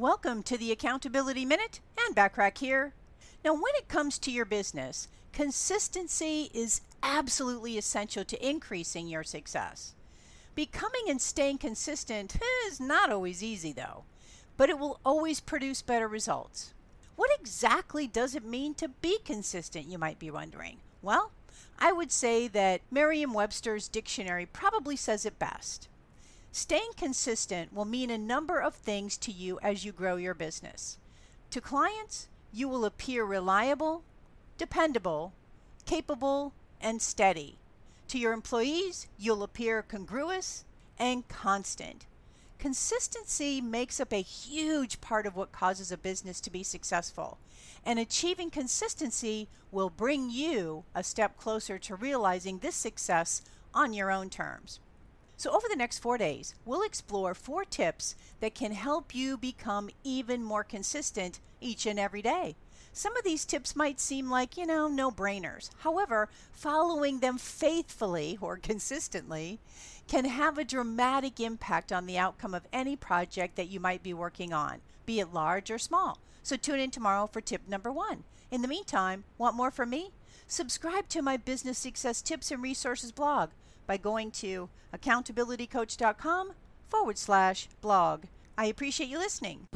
Welcome to the Accountability Minute and Mark Bracke here. Now, when it comes to your business, consistency is absolutely essential to increasing your success. Becoming and staying consistent is not always easy, though, but it will always produce better results. What exactly does it mean to be consistent, you might be wondering? Well, I would say that Merriam Webster's dictionary probably says it best. Staying consistent will mean a number of things to you as you grow your business. To clients, you will appear reliable, dependable, capable, and steady. To your employees, you'll appear congruous and constant. Consistency makes up a huge part of what causes a business to be successful, and achieving consistency will bring you a step closer to realizing this success on your own terms. So, over the next four days, we'll explore four tips that can help you become even more consistent each and every day. Some of these tips might seem like, you know, no brainers. However, following them faithfully or consistently can have a dramatic impact on the outcome of any project that you might be working on, be it large or small. So tune in tomorrow for tip number one. In the meantime, want more from me? Subscribe to my business success tips and resources blog by going to accountabilitycoach.com forward slash blog. I appreciate you listening.